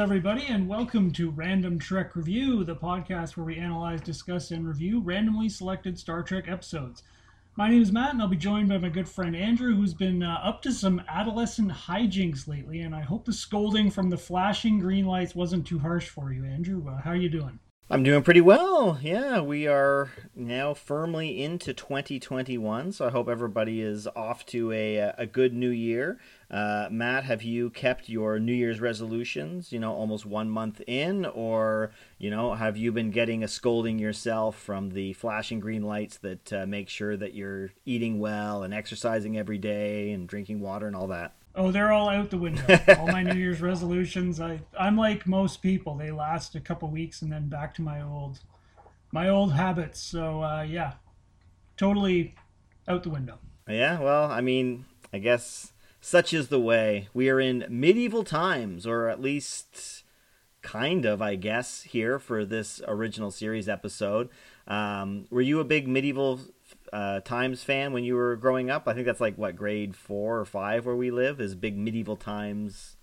Everybody, and welcome to Random Trek Review, the podcast where we analyze, discuss, and review randomly selected Star Trek episodes. My name is Matt, and I'll be joined by my good friend Andrew, who's been uh, up to some adolescent hijinks lately, and I hope the scolding from the flashing green lights wasn't too harsh for you, Andrew. Uh, how are you doing? I'm doing pretty well. Yeah, we are now firmly into 2021, so I hope everybody is off to a, a good new year. Uh, Matt, have you kept your New Year's resolutions, you know, almost one month in, or, you know, have you been getting a scolding yourself from the flashing green lights that uh, make sure that you're eating well and exercising every day and drinking water and all that? Oh, they're all out the window. all my New Year's resolutions. I I'm like most people. They last a couple weeks and then back to my old my old habits. So uh, yeah, totally out the window. Yeah, well, I mean, I guess such is the way. We are in medieval times, or at least kind of, I guess, here for this original series episode. Um, were you a big medieval uh, Times fan when you were growing up? I think that's like what grade four or five where we live is big medieval Times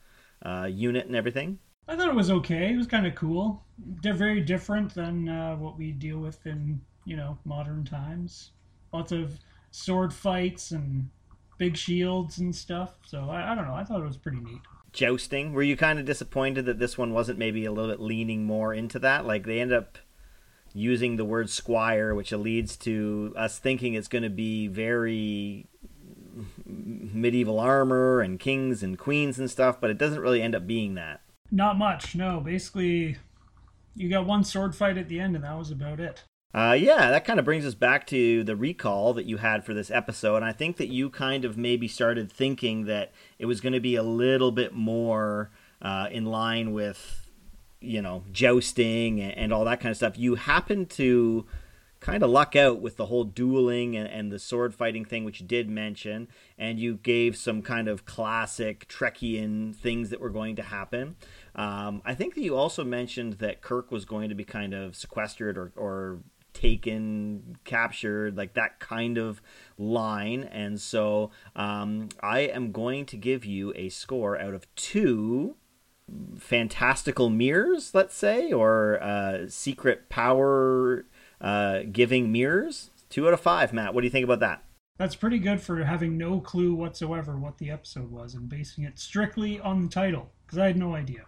uh, unit and everything. I thought it was okay. It was kind of cool. They're very different than uh, what we deal with in you know modern times. Lots of sword fights and big shields and stuff. So I, I don't know. I thought it was pretty neat. Jousting. Were you kind of disappointed that this one wasn't maybe a little bit leaning more into that? Like they end up using the word squire, which leads to us thinking it's going to be very medieval armor and kings and queens and stuff, but it doesn't really end up being that. Not much, no. Basically, you got one sword fight at the end, and that was about it. Uh, yeah, that kind of brings us back to the recall that you had for this episode. And I think that you kind of maybe started thinking that it was going to be a little bit more uh, in line with you know, jousting and, and all that kind of stuff. You happened to kind of luck out with the whole dueling and, and, the sword fighting thing, which you did mention, and you gave some kind of classic Trekkian things that were going to happen. Um, I think that you also mentioned that Kirk was going to be kind of sequestered or, or taken, captured, like that kind of line. And so um, I am going to give you a score out of two fantastical mirrors, let's say, or uh, secret power uh, giving mirrors. Two out of five, Matt. What do you think about that? That's pretty good for having no clue whatsoever what the episode was and basing it strictly on the title, because I had no idea.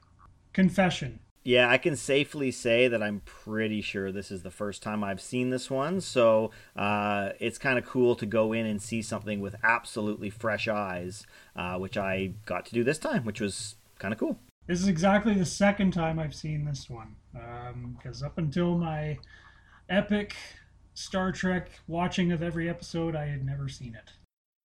Confession. Yeah, I can safely say that I'm pretty sure this is the first time I've seen this one, so uh, it's kind of cool to go in and see something with absolutely fresh eyes, uh, which I got to do this time, which was kind of cool. This is exactly the second time I've seen this one. Because um, up until my epic Star Trek watching of every episode, I had never seen it.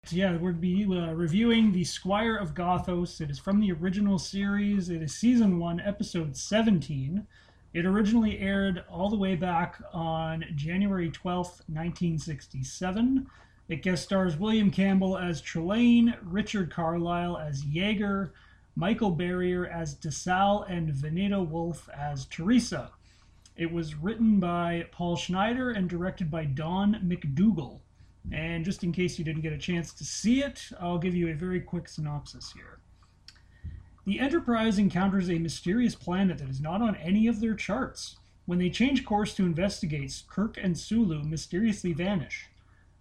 So yeah, we'll be uh, reviewing The Squire of Gothos. It is from the original series. It is season 1, episode 17. It originally aired all the way back on January 12th, 1967. It guest stars William Campbell as Trelane, Richard Carlisle as Jaeger, Michael Barrier as DeSalle, and Venita Wolf as Teresa. It was written by Paul Schneider and directed by Don McDougall. And just in case you didn't get a chance to see it, I'll give you a very quick synopsis here. The Enterprise encounters a mysterious planet that is not on any of their charts. When they change course to investigate, Kirk and Sulu mysteriously vanish.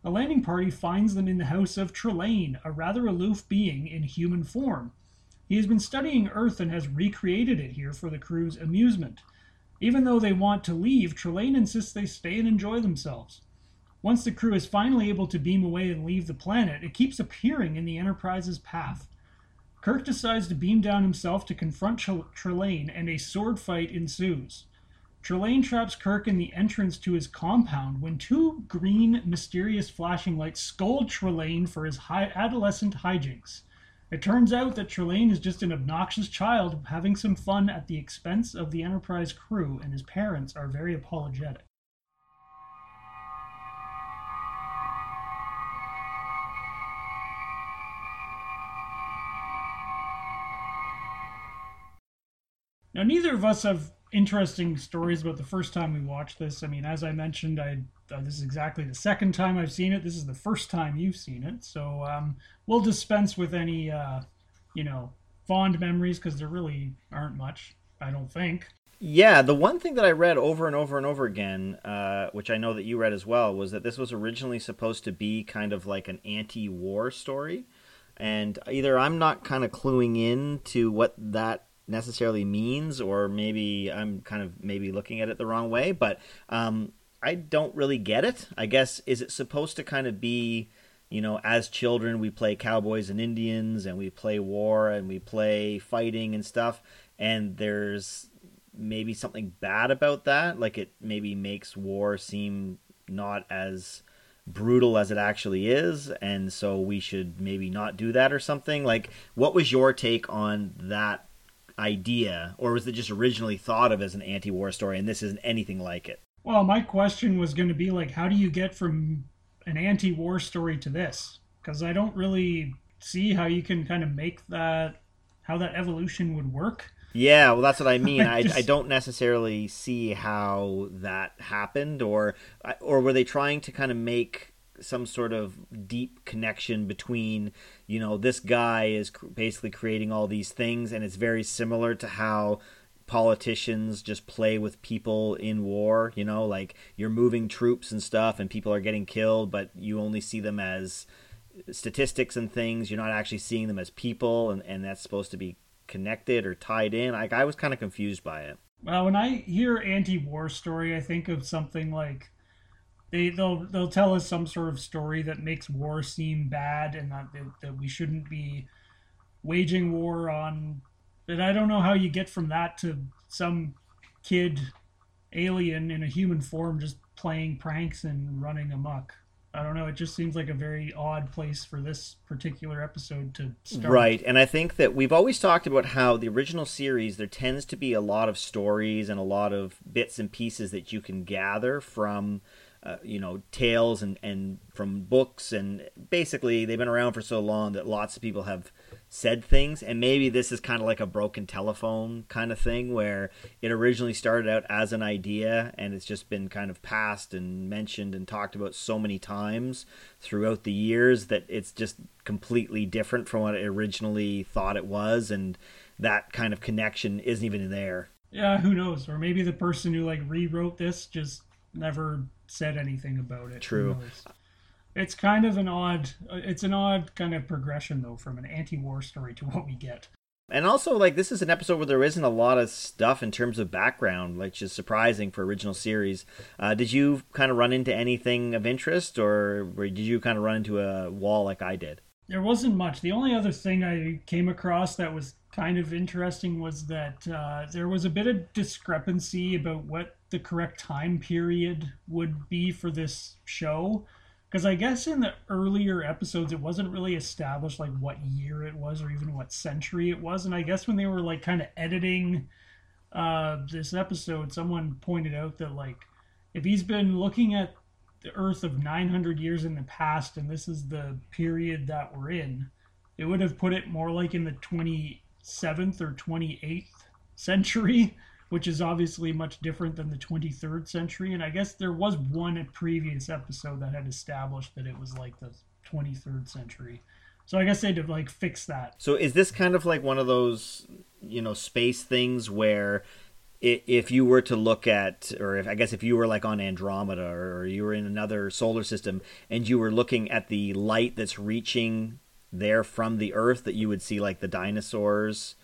A landing party finds them in the house of Trelane, a rather aloof being in human form he has been studying Earth and has recreated it here for the crew's amusement. Even though they want to leave, Trelane insists they stay and enjoy themselves. Once the crew is finally able to beam away and leave the planet, it keeps appearing in the Enterprise's path. Kirk decides to beam down himself to confront Trelane, and a sword fight ensues. Trelane traps Kirk in the entrance to his compound when two green, mysterious flashing lights scold Trelane for his high adolescent hijinks. It turns out that Trelane is just an obnoxious child having some fun at the expense of the Enterprise crew, and his parents are very apologetic. Now, neither of us have interesting stories about the first time we watched this. I mean, as I mentioned, I uh, this is exactly the second time I've seen it. This is the first time you've seen it, so um, we'll dispense with any, uh, you know, fond memories because there really aren't much. I don't think. Yeah, the one thing that I read over and over and over again, uh, which I know that you read as well, was that this was originally supposed to be kind of like an anti-war story, and either I'm not kind of cluing in to what that necessarily means, or maybe I'm kind of maybe looking at it the wrong way. But um, I don't really get it. I guess is it supposed to kind of be, you know, as children we play cowboys and Indians, and we play war, and we play fighting and stuff, and there's maybe something bad about that, like it maybe makes war seem not as brutal as it actually is and so we should maybe not do that or something like what was your take on that idea, or was it just originally thought of as an anti-war story, and this isn't anything like it? Well, my question was going to be like, how do you get from an anti-war story to this? Because I don't really see how you can kind of make that, how that evolution would work. Yeah, well, that's what I mean. I, just... I, don't necessarily see how that happened, or or were they trying to kind of make some sort of deep connection between you know this guy is basically creating all these things and it's very similar to how politicians just play with people in war you know? Like you're moving troops and stuff and people are getting killed but you only see them as statistics and things. You're not actually seeing them as people and, and that's supposed to be connected or tied in. Like i was kind of confused by it. Well when i hear anti-war story i think of something like they they'll they'll tell us some sort of story that makes war seem bad and that that we shouldn't be waging war on but I don't know how you get from that to some kid alien in a human form just playing pranks and running amok. I don't know. It just seems like a very odd place for this particular episode to start. Right. And I think that we've always talked about how the original series, there tends to be a lot of stories and a lot of bits and pieces that you can gather from uh, you know tales and and from books and basically they've been around for so long that lots of people have said things and maybe this is kind of like a broken telephone kind of thing where it originally started out as an idea and it's just been kind of passed and mentioned and talked about so many times throughout the years that it's just completely different from what it originally thought it was and that kind of connection isn't even there. Yeah who knows? Or maybe the person who like rewrote this just never said anything about it. True. It's kind of an odd. It's an odd kind of progression though from an anti-war story to what we get. And also, like this is an episode where there isn't a lot of stuff in terms of background, which is surprising for original series. Uh, did you kind of run into anything of interest, or did you kind of run into a wall like I did? There wasn't much. The only other thing I came across that was kind of interesting was that uh, there was a bit of discrepancy about what the correct time period would be for this show. Because I guess in the earlier episodes, it wasn't really established like what year it was or even what century it was. And I guess when they were like kind of editing uh, this episode, someone pointed out that like if he's been looking at the Earth of 900 years in the past and this is the period that we're in, it would have put it more like in the 27th or 28th century which is obviously much different than the 23rd century. And I guess there was one previous episode that had established that it was like the 23rd century. So I guess they'd have like fix that. So is this kind of like one of those, you know, space things where if you were to look at, or if I guess if you were like on Andromeda or you were in another solar system and you were looking at the light that's reaching there from the Earth, that you would see like the dinosaurs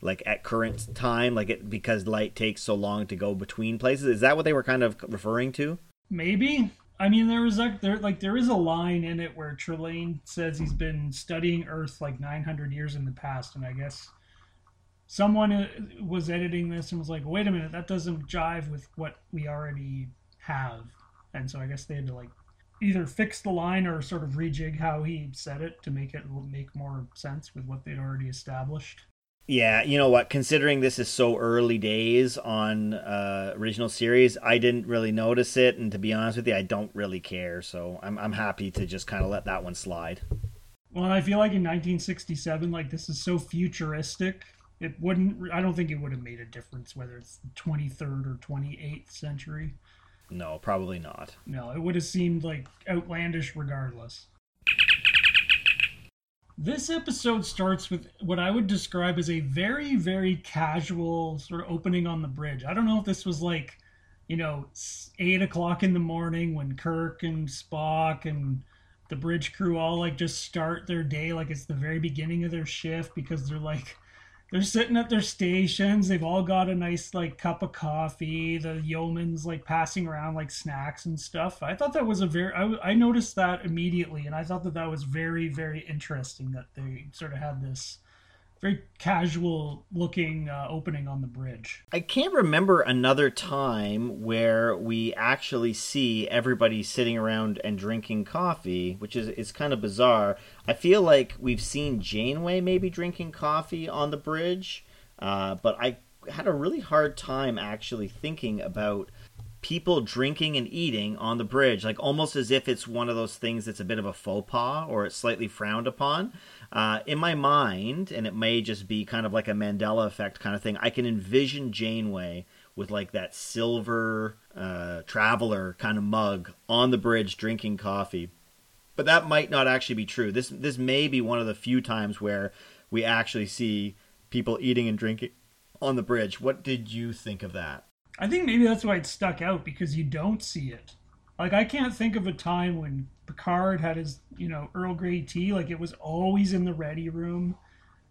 like at current time like it because light takes so long to go between places? Is that what they were kind of referring to? Maybe. I mean there was like there like there is a line in it where Trelane says he's been studying earth like 900 years in the past and i guess someone uh, was editing this and was like, "Wait a minute, that doesn't jive with what we already have," and so I guess they had to like either fix the line or sort of rejig how he said it to make it make more sense with what they'd already established. Yeah, you know what? Considering this is so early days on uh, original series, I didn't really notice it, and to be honest with you, I don't really care. So I'm I'm happy to just kind of let that one slide. Well, I feel like in 1967, like this is so futuristic, it wouldn't. I don't think it would have made a difference whether it's 23rd or 28th century. No, probably not. No, it would have seemed like outlandish regardless. This episode starts with what I would describe as a very, very casual sort of opening on the bridge. I don't know if this was like, you know, eight o'clock in the morning when Kirk and Spock and the bridge crew all like just start their day like it's the very beginning of their shift because they're like they're sitting at their stations. They've all got a nice like cup of coffee. The yeoman's like passing around like snacks and stuff. I thought that was a very. I, I noticed that immediately, and I thought that that was very very interesting that they sort of had this very casual looking uh, opening on the bridge. I can't remember another time where we actually see everybody sitting around and drinking coffee, which is is kind of bizarre. I feel like we've seen Janeway maybe drinking coffee on the bridge, uh, but I had a really hard time actually thinking about people drinking and eating on the bridge, like almost as if it's one of those things that's a bit of a faux pas or it's slightly frowned upon. Uh, in my mind, and it may just be kind of like a Mandela effect kind of thing, I can envision Janeway with like that silver uh, traveler kind of mug on the bridge drinking coffee. But that might not actually be true. This this may be one of the few times where we actually see people eating and drinking on the bridge. What did you think of that? I think maybe that's why it stuck out because you don't see it. Like I can't think of a time when Picard had his, you know, Earl Grey tea. Like it was always in the ready room,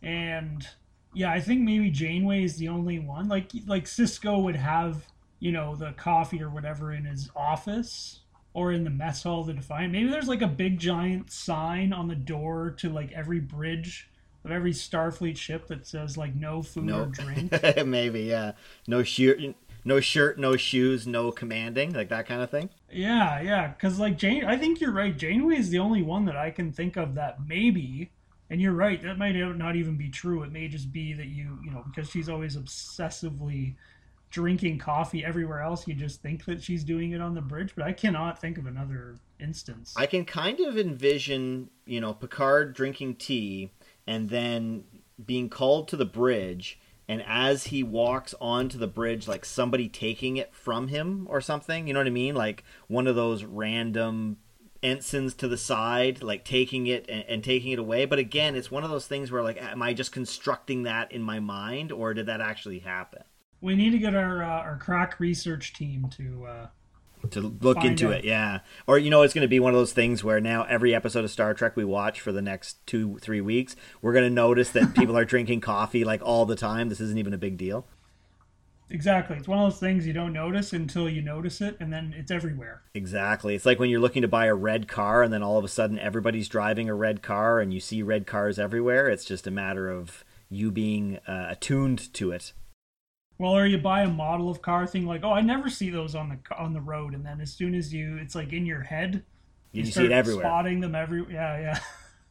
and yeah, I think maybe Janeway is the only one. Like like Sisko would have, you know, the coffee or whatever in his office or in the mess hall of the Defiant. Maybe there's like a big giant sign on the door to like every bridge of every Starfleet ship that says like no food nope. or drink. maybe yeah, no shirt, no shirt, no shoes, no commanding, like that kind of thing. Yeah, yeah, because like Jane, I think you're right. Janeway is the only one that I can think of that maybe, and you're right. That might not even be true. It may just be that you, you know, because she's always obsessively drinking coffee everywhere else. You just think that she's doing it on the bridge, but I cannot think of another instance. I can kind of envision, you know, Picard drinking tea and then being called to the bridge and as he walks onto the bridge like somebody taking it from him or something you know what i mean? Like one of those random ensigns to the side like taking it and, and, taking it away. But again it's one of those things where like am i just constructing that in my mind or did that actually happen? We need to get our uh, our crack research team to uh, to look into out. it yeah. Or you know it's going to be one of those things where now every episode of star trek we watch for the next two three weeks we're going to notice that people are drinking coffee like all the time. This isn't even a big deal. Exactly. It's one of those things you don't notice until you notice it and then it's everywhere. Exactly. It's like when you're looking to buy a red car and then all of a sudden everybody's driving a red car and you see red cars everywhere. It's just a matter of you being uh, attuned to it well, or you buy a model of car thing like, oh, I never see those on the on the road, and then as soon as you, it's like in your head, you, you see it everywhere, spotting them every, yeah,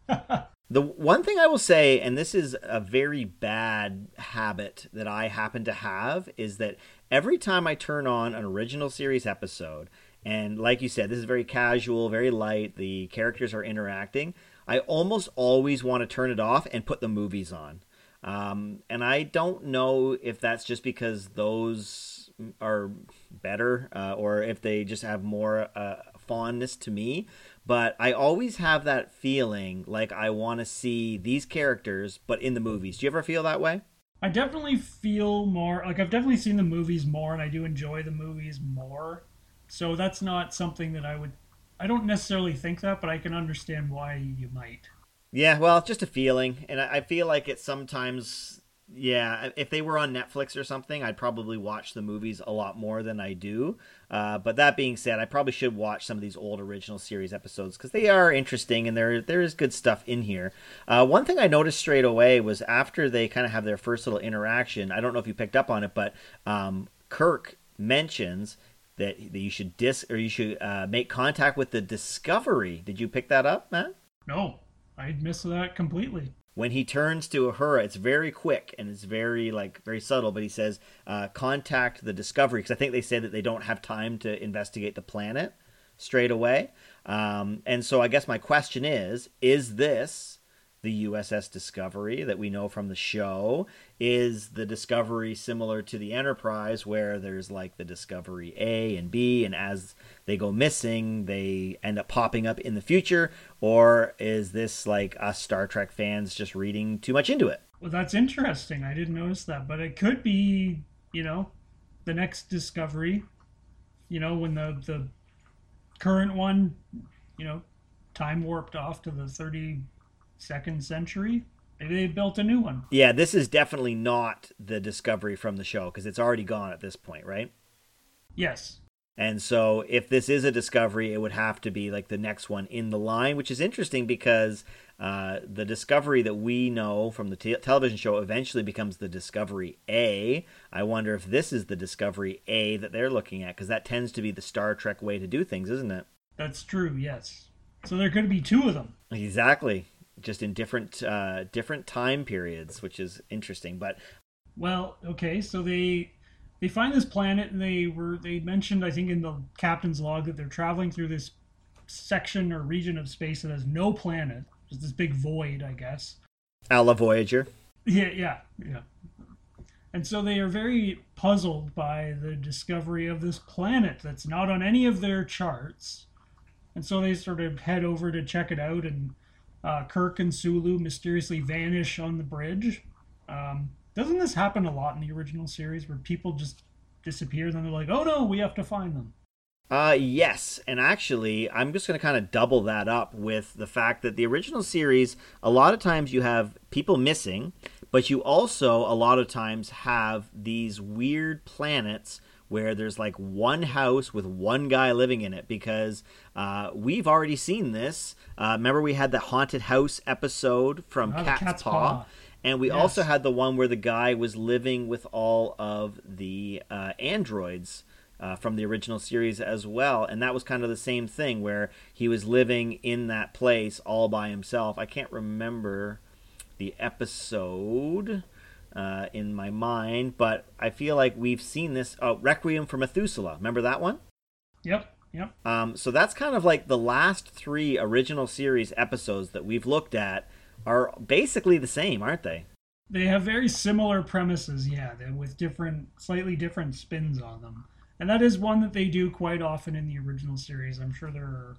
yeah. the one thing I will say, and this is a very bad habit that I happen to have, is that every time I turn on an original series episode, and like you said, this is very casual, very light. The characters are interacting. I almost always want to turn it off and put the movies on um, and I don't know if that's just because those are better uh, or if they just have more uh, fondness to me. But I always have that feeling like I want to see these characters, but in the movies. Do you ever feel that way? I definitely feel more like I've definitely seen the movies more, and I do enjoy the movies more. So that's not something that I would. I don't necessarily think that, but I can understand why you might. Yeah, well, just a feeling, and I feel like it sometimes yeah, if they were on Netflix or something, I'd probably watch the movies a lot more than I do. Uh, but that being said, I probably should watch some of these old original series episodes because they are interesting and there there is good stuff in here. Uh, one thing I noticed straight away was after they kind of have their first little interaction. I don't know if you picked up on it, but um, Kirk mentions that, that you should dis or you should uh, make contact with the Discovery. Did you pick that up, Matt? No, I missed that completely when he turns to Uhura, it's very quick and it's very like very subtle. But he says, uh, "Contact the Discovery," because I think they say that they don't have time to investigate the planet straight away. Um, and so, I guess my question is: Is this the USS Discovery that we know from the show? Is the Discovery similar to the Enterprise, where there's like the Discovery A and B, and as they go missing, they end up popping up in the future? Or is this like us Star Trek fans just reading too much into it? Well, that's interesting. I didn't notice that, but it could be, you know, the next Discovery. You know, when the the current one, you know, time warped off to the 30 second century. Maybe they built a new one. Yeah, this is definitely not the discovery from the show because it's already gone at this point, right? Yes. And so if this is a discovery, it would have to be like the next one in the line, which is interesting because uh, the discovery that we know from the te- television show eventually becomes the Discovery A. I wonder if this is the Discovery A that they're looking at because that tends to be the Star Trek way to do things, isn't it? That's true, yes. So there could be two of them. Exactly just in different uh, different time periods, which is interesting. But well, okay, so they they find this planet, and they were they mentioned I think in the captain's log that they're traveling through this section or region of space that has no planet, just this big void, I guess. A la Voyager. Yeah, yeah, yeah. And so they are very puzzled by the discovery of this planet that's not on any of their charts. And so they sort of head over to check it out and uh, Kirk and Sulu mysteriously vanish on the bridge. Um, doesn't this happen a lot in the original series where people just disappear and then they're like, oh no, we have to find them? Uh, yes, and actually, I'm just going to kind of double that up with the fact that the original series, a lot of times you have people missing, but you also, a lot of times, have these weird planets where there's like one house with one guy living in it because uh, we've already seen this. Uh, remember, we had the haunted house episode from oh, Cat's, Catspaw. Paw. And we yes. also had the one where the guy was living with all of the uh, androids uh, from the original series as well. And that was kind of the same thing where he was living in that place all by himself. I can't remember the episode uh, in my mind, but I feel like we've seen this. Oh, Requiem for Methuselah. Remember that one? Yep. Yep. Um, so that's kind of like the last three original series episodes that we've looked at are basically the same, aren't they? They have very similar premises, yeah, with different, slightly different spins on them. And that is one that they do quite often in the original series. I'm sure there are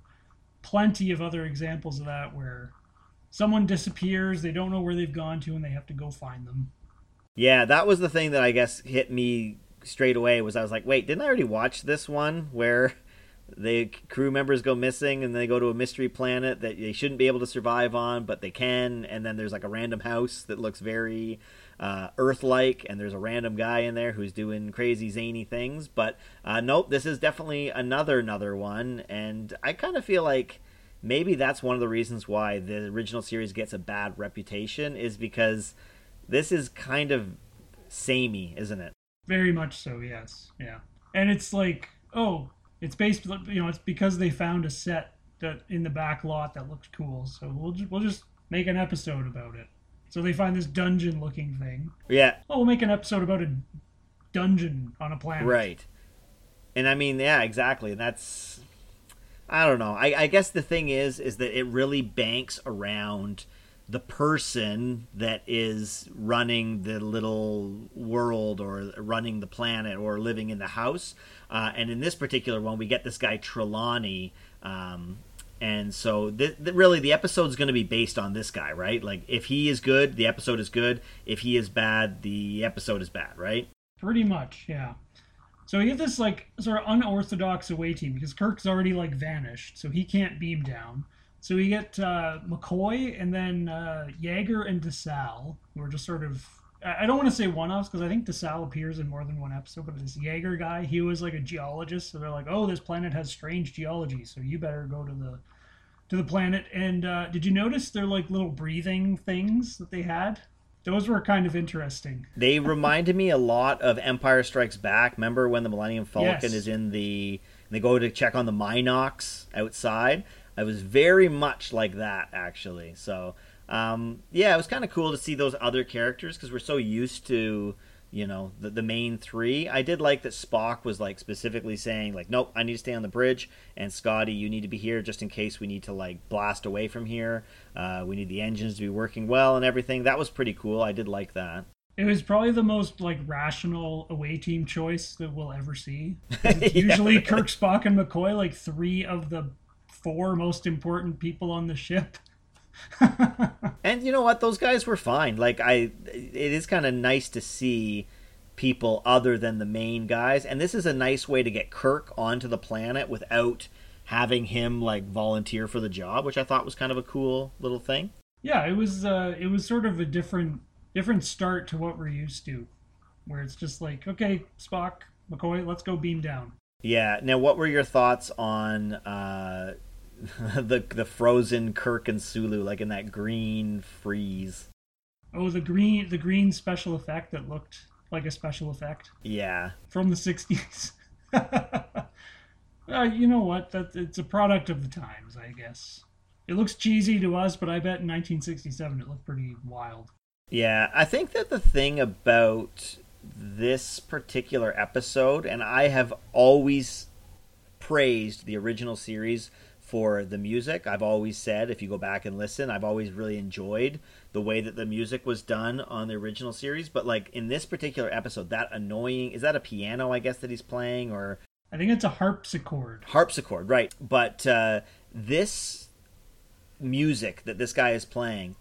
plenty of other examples of that where someone disappears, they don't know where they've gone to, and they have to go find them. Yeah, that was the thing that I guess hit me straight away was I was like, wait, didn't I already watch this one where the crew members go missing and they go to a mystery planet that they shouldn't be able to survive on, but they can, and then there's like a random house that looks very uh, Earth-like, and there's a random guy in there who's doing crazy zany things. But uh, nope, this is definitely another another one, and I kind of feel like maybe that's one of the reasons why the original series gets a bad reputation is because this is kind of samey, isn't it? Very much so, yes. Yeah. And it's like, oh, it's based, you know, it's because they found a set that in the back lot that looks cool. So we'll just, we'll just make an episode about it. So they find this dungeon looking thing. Yeah. Oh, we'll make an episode about a dungeon on a planet. Right. And I mean, yeah, exactly. And that's I don't know. I, I guess the thing is is that it really banks around the person that is running the little world or running the planet or living in the house. Uh, and in this particular one, we get this guy Trelawney. Um, and so, th- th- really, the episode is going to be based on this guy, right? Like, if he is good, the episode is good. If he is bad, the episode is bad, right? Pretty much, yeah. So you get this like sort of unorthodox away team because Kirk's already like vanished, so he can't beam down. So we get uh, McCoy and then uh, Jaeger and DeSalle, who are just sort of I don't want to say one-offs because I think DeSalle appears in more than one episode. But this Jaeger guy, he was like a geologist, so they're like, "Oh, this planet has strange geology, so you better go to the to the planet." And uh, did you notice they're like little breathing things that they had? Those were kind of interesting. They reminded me a lot of Empire Strikes Back. Remember when the Millennium Falcon Yes. is in the they go to check on the mynocks outside? It was very much like that actually. So um, yeah, it was kind of cool to see those other characters because we're so used to you know the, the main three. I did like that Spock was like specifically saying like, nope, I need to stay on the bridge, and Scotty, you need to be here just in case we need to like blast away from here. Uh, we need the engines to be working well and everything. That was pretty cool. I did like that. It was probably the most like rational away team choice that we'll ever see. it's Usually, Yeah. Kirk, Spock, and McCoy, like three of the four most important people on the ship. And you know what? Those guys were fine. Like I, it is kind of nice to see people other than the main guys, and this is a nice way to get Kirk onto the planet without having him like volunteer for the job, which I thought was kind of a cool little thing. Yeah, it was uh, it was sort of a different different start to what we're used to, where it's just like, okay, Spock, McCoy, let's go beam down. Yeah. Now, what were your thoughts on uh, the the frozen Kirk and Sulu, like in that green freeze? Oh, the green the green special effect that looked like a special effect Yeah. from the '60s. uh, you know what? That it's a product of the times, I guess. It looks cheesy to us, but I bet in 1967 it looked pretty wild. Yeah, I think that the thing about this particular episode, and I have always praised the original series for the music. I've always said, if you go back and listen, I've always really enjoyed the way that the music was done on the original series. But like in this particular episode, that annoying is that a piano, I guess, that he's playing, or I think it's a harpsichord. harpsichord, right? But uh, this music that this guy is playing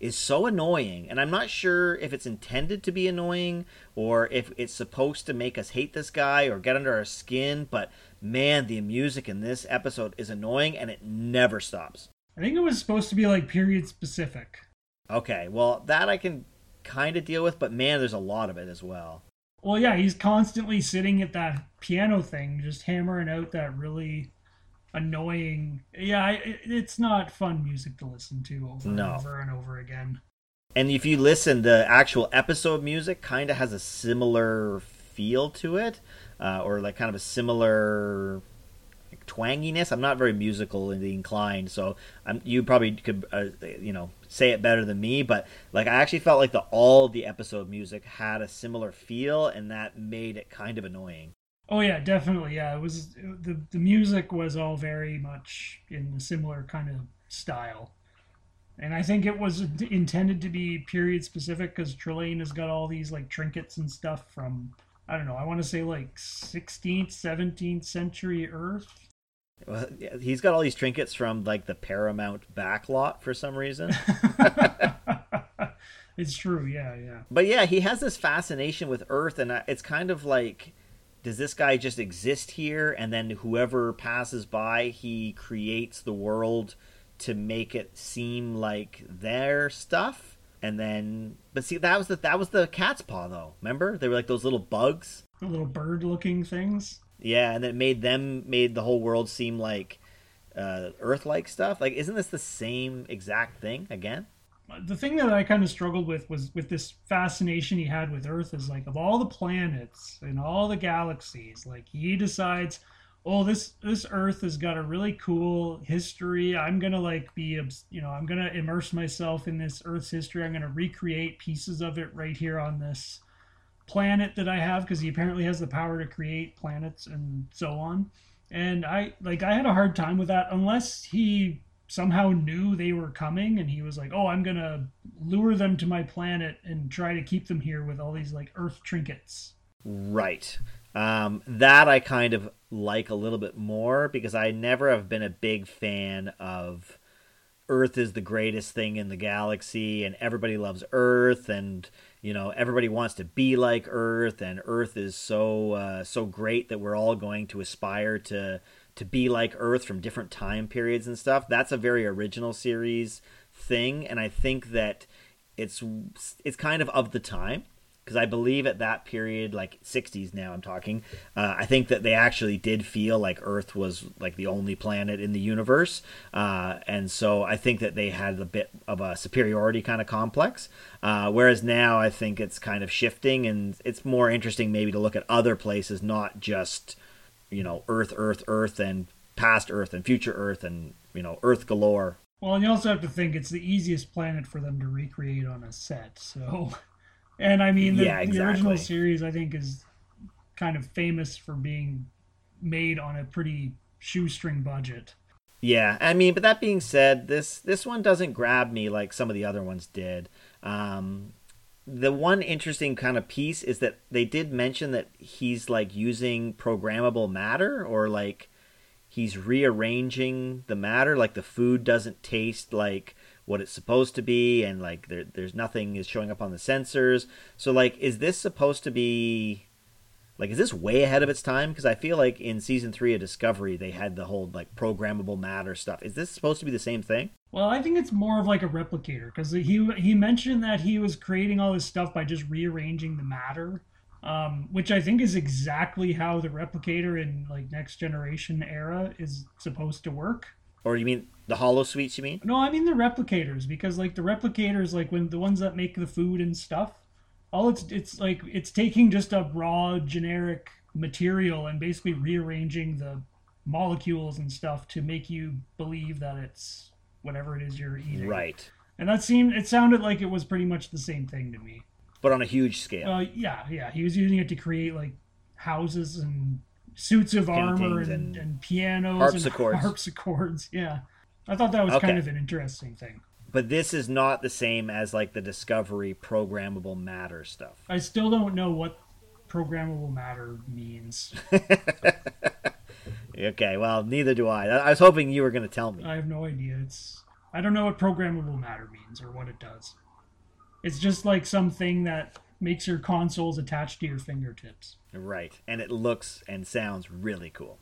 is so annoying, and I'm not sure if it's intended to be annoying or if it's supposed to make us hate this guy or get under our skin. But man, the music in this episode is annoying, and it never stops. I think it was supposed to be like period specific. Okay, well that I can kind of deal with, but man, there's a lot of it as well. Well, yeah, he's constantly sitting at that piano thing, just hammering out that really annoying. Yeah, it- it's not fun music to listen to over No. and over and over again. And if you listen, the actual episode music kind of has a similar feel to it, uh, or like kind of a similar like, twanginess. I'm not very musically inclined, so I'm, you probably could, uh, you know, say it better than me. But like, I actually felt like the all the episode music had a similar feel, and that made it kind of annoying. Oh yeah, definitely. Yeah, it was the the music was all very much in a similar kind of style, and I think it was intended to be period specific because Trelane has got all these like trinkets and stuff from I don't know. I want to say like 16th, 17th century Earth. Well, yeah, he's got all these trinkets from like the Paramount backlot for some reason. it's true. Yeah, yeah. But yeah, he has this fascination with Earth, and it's kind of like, does this guy just exist here? And then whoever passes by, he creates the world to make it seem like their stuff. And then, but see, that was the that was the cat's paw, though. Remember, they were like those little bugs. The little bird-looking things. Yeah, and it made them made the whole world seem like uh, Earth-like stuff. Like, isn't this the same exact thing again? The thing that I kind of struggled with was with this fascination he had with Earth is like of all the planets and all the galaxies, like he decides, oh this this Earth has got a really cool history. I'm gonna like be you know I'm gonna immerse myself in this Earth's history. I'm gonna recreate pieces of it right here on this planet that I have because he apparently has the power to create planets and so on. And I like I had a hard time with that unless he somehow knew they were coming and he was like, "Oh, I'm going to lure them to my planet and try to keep them here with all these like earth trinkets." Right. Um, that I kind of like a little bit more because I never have been a big fan of Earth is the greatest thing in the galaxy and everybody loves Earth and you know everybody wants to be like Earth and Earth is so uh, so great that we're all going to aspire to to be like Earth from different time periods and stuff. That's a very original series thing and I think that it's it's kind of of the time because I believe at that period, like 60s now, I'm talking, uh, I think that they actually did feel like Earth was like the only planet in the universe. Uh, and so I think that they had a bit of a superiority kind of complex. Uh, whereas now I think it's kind of shifting and it's more interesting maybe to look at other places, not just, you know, Earth, Earth, Earth, and past Earth and future Earth and, you know, Earth galore. Well, and you also have to think it's the easiest planet for them to recreate on a set. So And I mean, the, yeah, exactly. the original series, I think, is kind of famous for being made on a pretty shoestring budget. Yeah, I mean, but that being said, this this one doesn't grab me like some of the other ones did. Um, the one interesting kind of piece is that they did mention that he's like using programmable matter or like he's rearranging the matter. Like the food doesn't taste like what it's supposed to be and like there, there's nothing is showing up on the sensors. So like is this supposed to be like is this way ahead of its time because i feel like in season three of discovery they had the whole like programmable matter stuff is this supposed to be the same thing well i think it's more of like a replicator because he he mentioned that he was creating all this stuff by just rearranging the matter um, which i think is exactly how the replicator in like next generation era is supposed to work or you mean the holosuites? You mean? No, I mean the replicators because like the replicators, like when the ones that make the food and stuff, all it's it's like it's taking just a raw generic material and basically rearranging the molecules and stuff to make you believe that it's whatever it is you're eating. Right. And that seemed it sounded like it was pretty much the same thing to me. But on a huge scale. Uh, yeah, yeah. He was using it to create like houses and suits of armor and, and, and pianos harpsichords. and harpsichords. Yeah, I thought that was okay. kind of an interesting thing. But this is not the same as like the Discovery programmable matter stuff. I still don't know what programmable matter means. okay, well, neither do I. I was hoping you were going to tell me. I have no idea. It's I don't know what programmable matter means or what it does. It's just like something that makes your consoles attached to your fingertips. Right. And it looks and sounds really cool.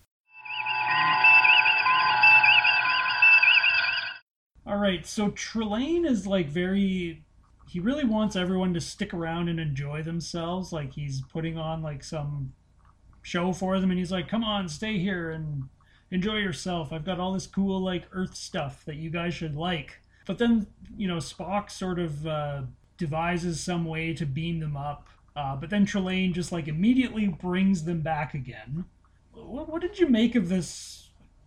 All right. So Trelane is like very he really wants everyone to stick around and enjoy themselves like he's putting on like some show for them and he's like come on stay here and enjoy yourself i've got all this cool like earth stuff that you guys should like but then you know spock sort of uh, devises some way to beam them up. Uh, but then Trelane just like immediately brings them back again. What, what did you make of this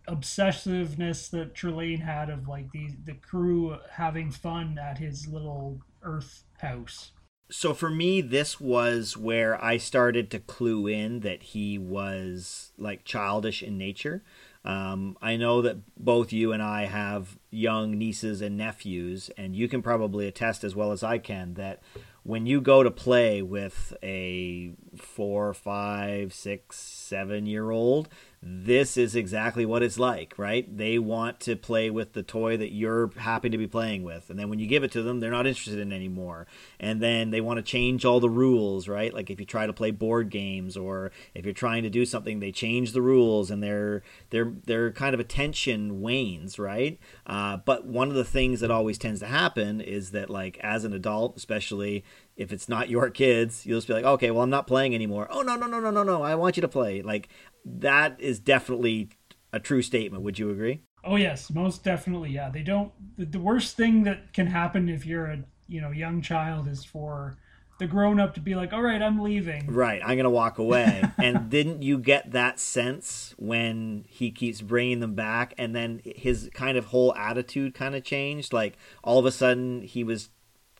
obsessiveness that Trelane had of like the the crew having fun at his little Earth house? So for me, this was where I started to clue in that he was like childish in nature. Um, I know that both you and I have young nieces and nephews, and you can probably attest as well as I can that when you go to play with a four, five, six, seven year old, this is exactly what it's like, right? They want to play with the toy that you're happy to be playing with. And then when you give it to them, they're not interested in anymore. And then they want to change all the rules, right? Like if you try to play board games or if you're trying to do something, they change the rules and their their their kind of attention wanes, right? Uh, but one of the things that always tends to happen is that like as an adult, especially if it's not your kids, you'll just be like, okay, well, I'm not playing anymore. Oh, no, no, no, no, no, no. I want you to play. Like, that is definitely a true statement. Would you agree? Oh, yes, most definitely. Yeah. They don't, the worst thing that can happen if you're a, you know, young child is for the grown up to be like, all right, I'm leaving. Right. I'm going to walk away. and didn't you get that sense when he keeps bringing them back and then his kind of whole attitude kind of changed? Like, all of a sudden, he was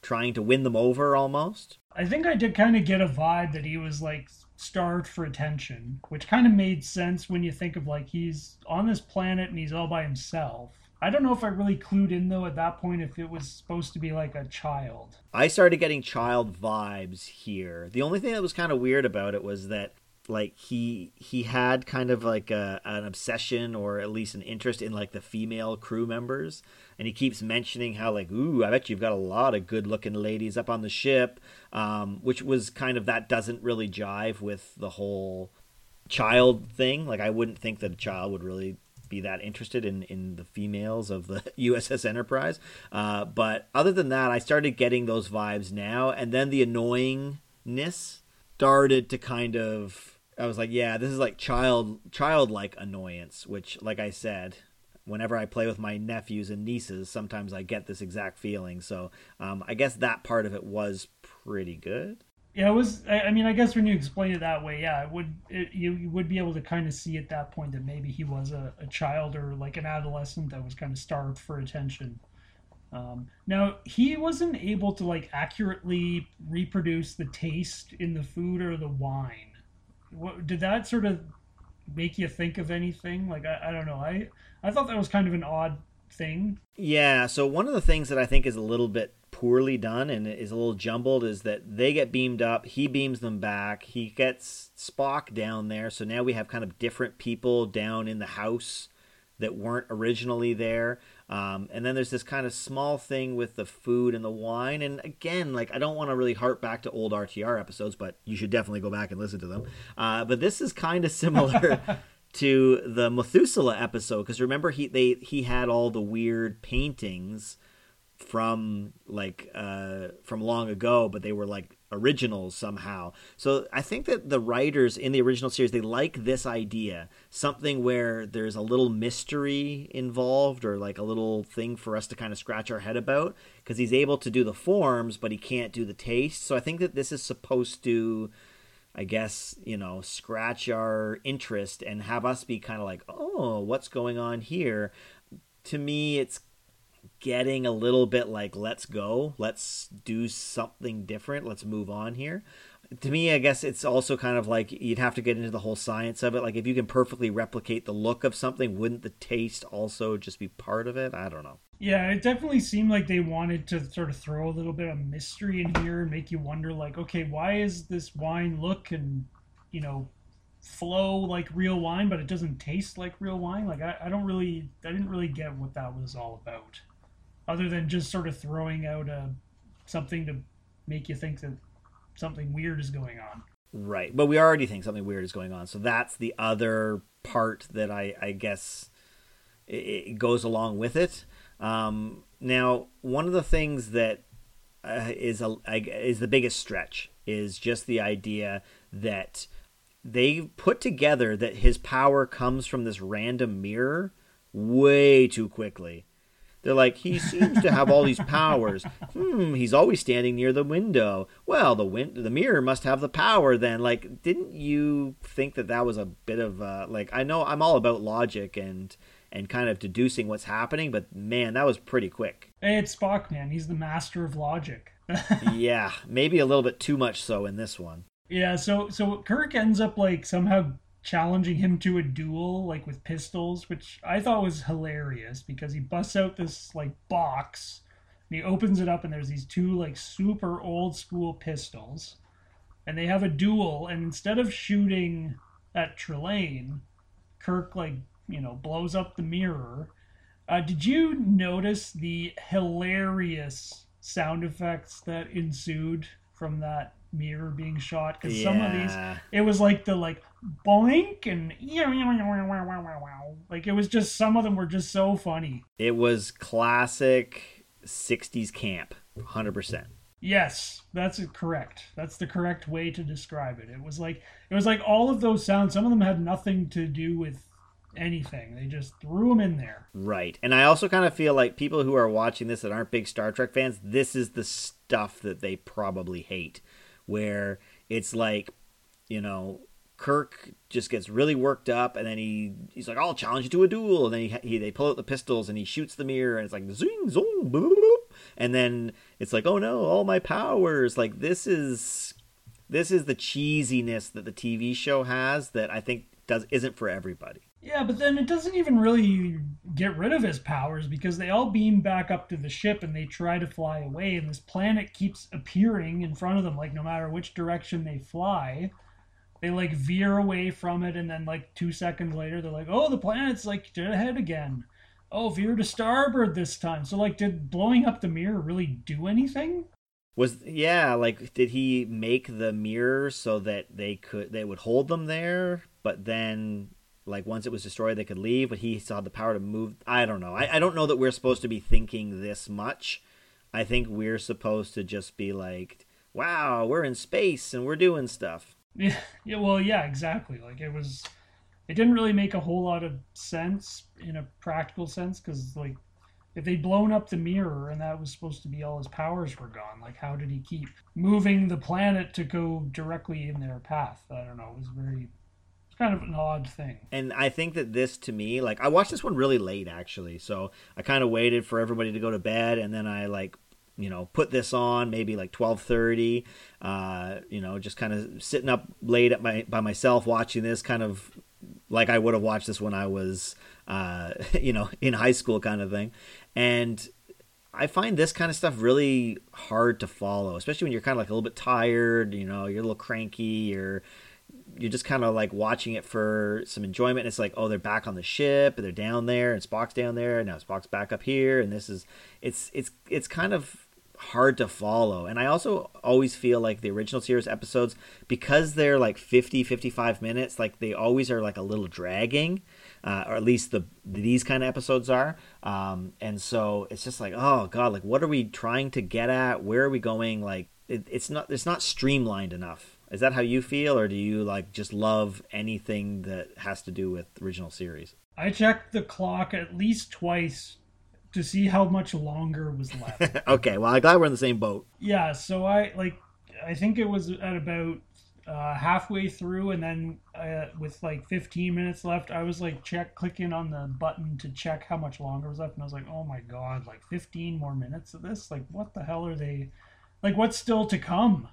trying to win them over almost. I think I did kind of get a vibe that he was like starved for attention, which kind of made sense when you think of like he's on this planet and he's all by himself. I don't know if I really clued in though at that point if it was supposed to be like a child. I started getting child vibes here. The only thing that was kind of weird about it was that like he he had kind of like a, an obsession or at least an interest in like the female crew members and he keeps mentioning how like ooh i bet you've got a lot of good looking ladies up on the ship um, which was kind of that doesn't really jive with the whole child thing like i wouldn't think that a child would really be that interested in in the females of the USS Enterprise. Uh, but other than that, I started getting those vibes now, and then the annoyingness started to kind of. I was like, yeah, this is like child childlike annoyance, which, like I said, whenever I play with my nephews and nieces, sometimes I get this exact feeling. So um, I guess that part of it was pretty good. Yeah, it was. I mean, I guess when you explain it that way, yeah, it would it, you, you would be able to kind of see at that point that maybe he was a, a child or like an adolescent that was kind of starved for attention. Um, now he wasn't able to like accurately reproduce the taste in the food or the wine. What did that sort of make you think of anything? Like I, I don't know. I I thought that was kind of an odd thing. Yeah. So one of the things that I think is a little bit poorly done and is a little jumbled is that they get beamed up, he beams them back, he gets Spock down there. So now we have kind of different people down in the house that weren't originally there. Um, and then there's this kind of small thing with the food and the wine. And again, like I don't want to really harp back to old RTR episodes, but you should definitely go back and listen to them. Uh, but this is kind of similar to the Methuselah episode because remember he they he had all the weird paintings from like uh, from long ago, but they were like originals somehow. So I think that the writers in the original series they like this idea, something where there's a little mystery involved or like a little thing for us to kind of scratch our head about because he's able to do the forms but he can't do the taste. So I think that this is supposed to I guess, you know, scratch our interest and have us be kind of like, "Oh, what's going on here?" To me, it's getting a little bit like let's go. Let's do something different. Let's move on here. To me i guess it's also kind of like you'd have to get into the whole science of it. Like if you can perfectly replicate the look of something wouldn't the taste also just be part of it? I don't know. Yeah it definitely seemed like they wanted to sort of throw a little bit of mystery in here and make you wonder like okay why is this wine look and you know flow like real wine but it doesn't taste like real wine? Like I, I don't really i didn't really get what that was all about other than just sort of throwing out a uh, something to make you think that something weird is going on. Right, but we already think something weird is going on, so that's the other part that I, I guess it, it goes along with it. Um, now, one of the things that uh, is a is the biggest stretch is just the idea that they put together that his power comes from this random mirror way too quickly. They're like, he seems to have all these powers. Hmm, he's always standing near the window. Well, the win- the mirror must have the power then. Like, didn't you think that that was a bit of uh, like? I know I'm all about logic and and kind of deducing what's happening, but man, that was pretty quick. Hey, it's Spock, man. He's the master of logic. yeah, maybe a little bit too much so in this one. Yeah, so so Kirk ends up like somehow challenging him to a duel like with pistols which i thought was hilarious because he busts out this like box and he opens it up and there's these two like super old school pistols and they have a duel and instead of shooting at Trelane, kirk like you know blows up the mirror uh, did you notice the hilarious sound effects that ensued from that mirror being shot because yeah. some of these it was like the like boink and yeah, like it was just some of them were just so funny. It was classic 60s camp 100% yes that's correct. That's the correct way to describe it. It was like it was like all of those sounds some of them had nothing to do with anything. They just threw them in there. Right. And i also kind of feel like people who are watching this that aren't big star trek fans this is the stuff that they probably hate where it's like, you know, Kirk just gets really worked up, and then he he's like, "I'll challenge you to a duel." And then he, he they pull out the pistols, and he shoots the mirror, and it's like zing zong, boop, boop, and then it's like, "Oh no, all my powers!" Like this is this is the cheesiness that the TV show has that I think does isn't for everybody. Yeah, but then it doesn't even really get rid of his powers because they all beam back up to the ship and they try to fly away, and this planet keeps appearing in front of them, like no matter which direction they fly. They like veer away from it, and then like two seconds later, they're like, "Oh, the planet's like dead ahead again." Oh, veer to starboard this time. So like, did blowing up the mirror really do anything? Was yeah, like did he make the mirror so that they could they would hold them there, but then like once it was destroyed they could leave, but he still had the power to move. I don't know. I, I don't know that we're supposed to be thinking this much. I think we're supposed to just be like, wow, we're in space and we're doing stuff. Yeah, yeah, well, yeah, exactly. Like it was, it didn't really make a whole lot of sense in a practical sense because like if they'd blown up the mirror and that was supposed to be all his powers were gone, like how did he keep moving the planet to go directly in their path? I don't know. It was very it's kind of an odd thing. And I think that this to me, like I watched this one really late actually, so I kind of waited for everybody to go to bed, and then I like you know put this on maybe like 12:30 uh you know just kind of sitting up late at my by myself watching this kind of like I would have watched this when I was uh you know in high school kind of thing and I find this kind of stuff really hard to follow especially when you're kind of like a little bit tired you know you're a little cranky you're you're just kind of like watching it for some enjoyment. It's like, oh, they're back on the ship, and they're down there, and Spock's down there, and now Spock's back up here, and this is, it's, it's, it's kind of hard to follow. And I also always feel like the original series episodes, because they're like 50, 55 minutes, like they always are like a little dragging. Uh, or at least the these kind of episodes are. Um, and so it's just like, oh god, like what are we trying to get at? Where are we going? Like it, it's not it's not streamlined enough. Is that how you feel, or do you like just love anything that has to do with original series? I checked the clock at least twice to see how much longer was left. okay, well, I'm glad we're in the same boat. Yeah, so I like, I think it was at about uh, halfway through, and then uh, with like 15 minutes left, I was like check clicking on the button to check how much longer was left, and I was like, oh my god, like 15 more minutes of this? Like, what the hell are they? Like, what's still to come?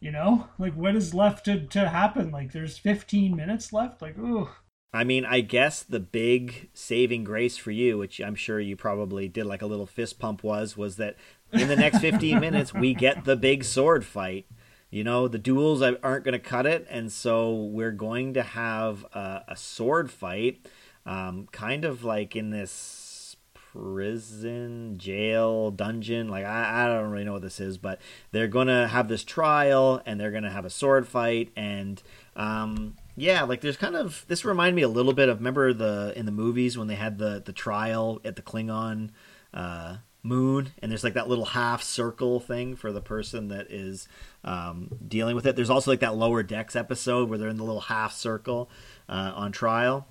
You know, like what is left to, to happen? Like there's 15 minutes left. Like, ooh. I mean, I guess the big saving grace for you, which I'm sure you probably did like a little fist pump, was was that in the next 15 minutes we get the big sword fight. You know, the duels aren't going to cut it, and so we're going to have a, a sword fight, um, kind of like in this prison, jail, dungeon. Like I, I don't really know what this is, but they're gonna have this trial and they're gonna have a sword fight and um, yeah, like there's kind of this reminded me a little bit of remember the in the movies when they had the the trial at the Klingon uh, moon and there's like that little half circle thing for the person that is um, dealing with it. There's also like that lower decks episode where they're in the little half circle uh, on trial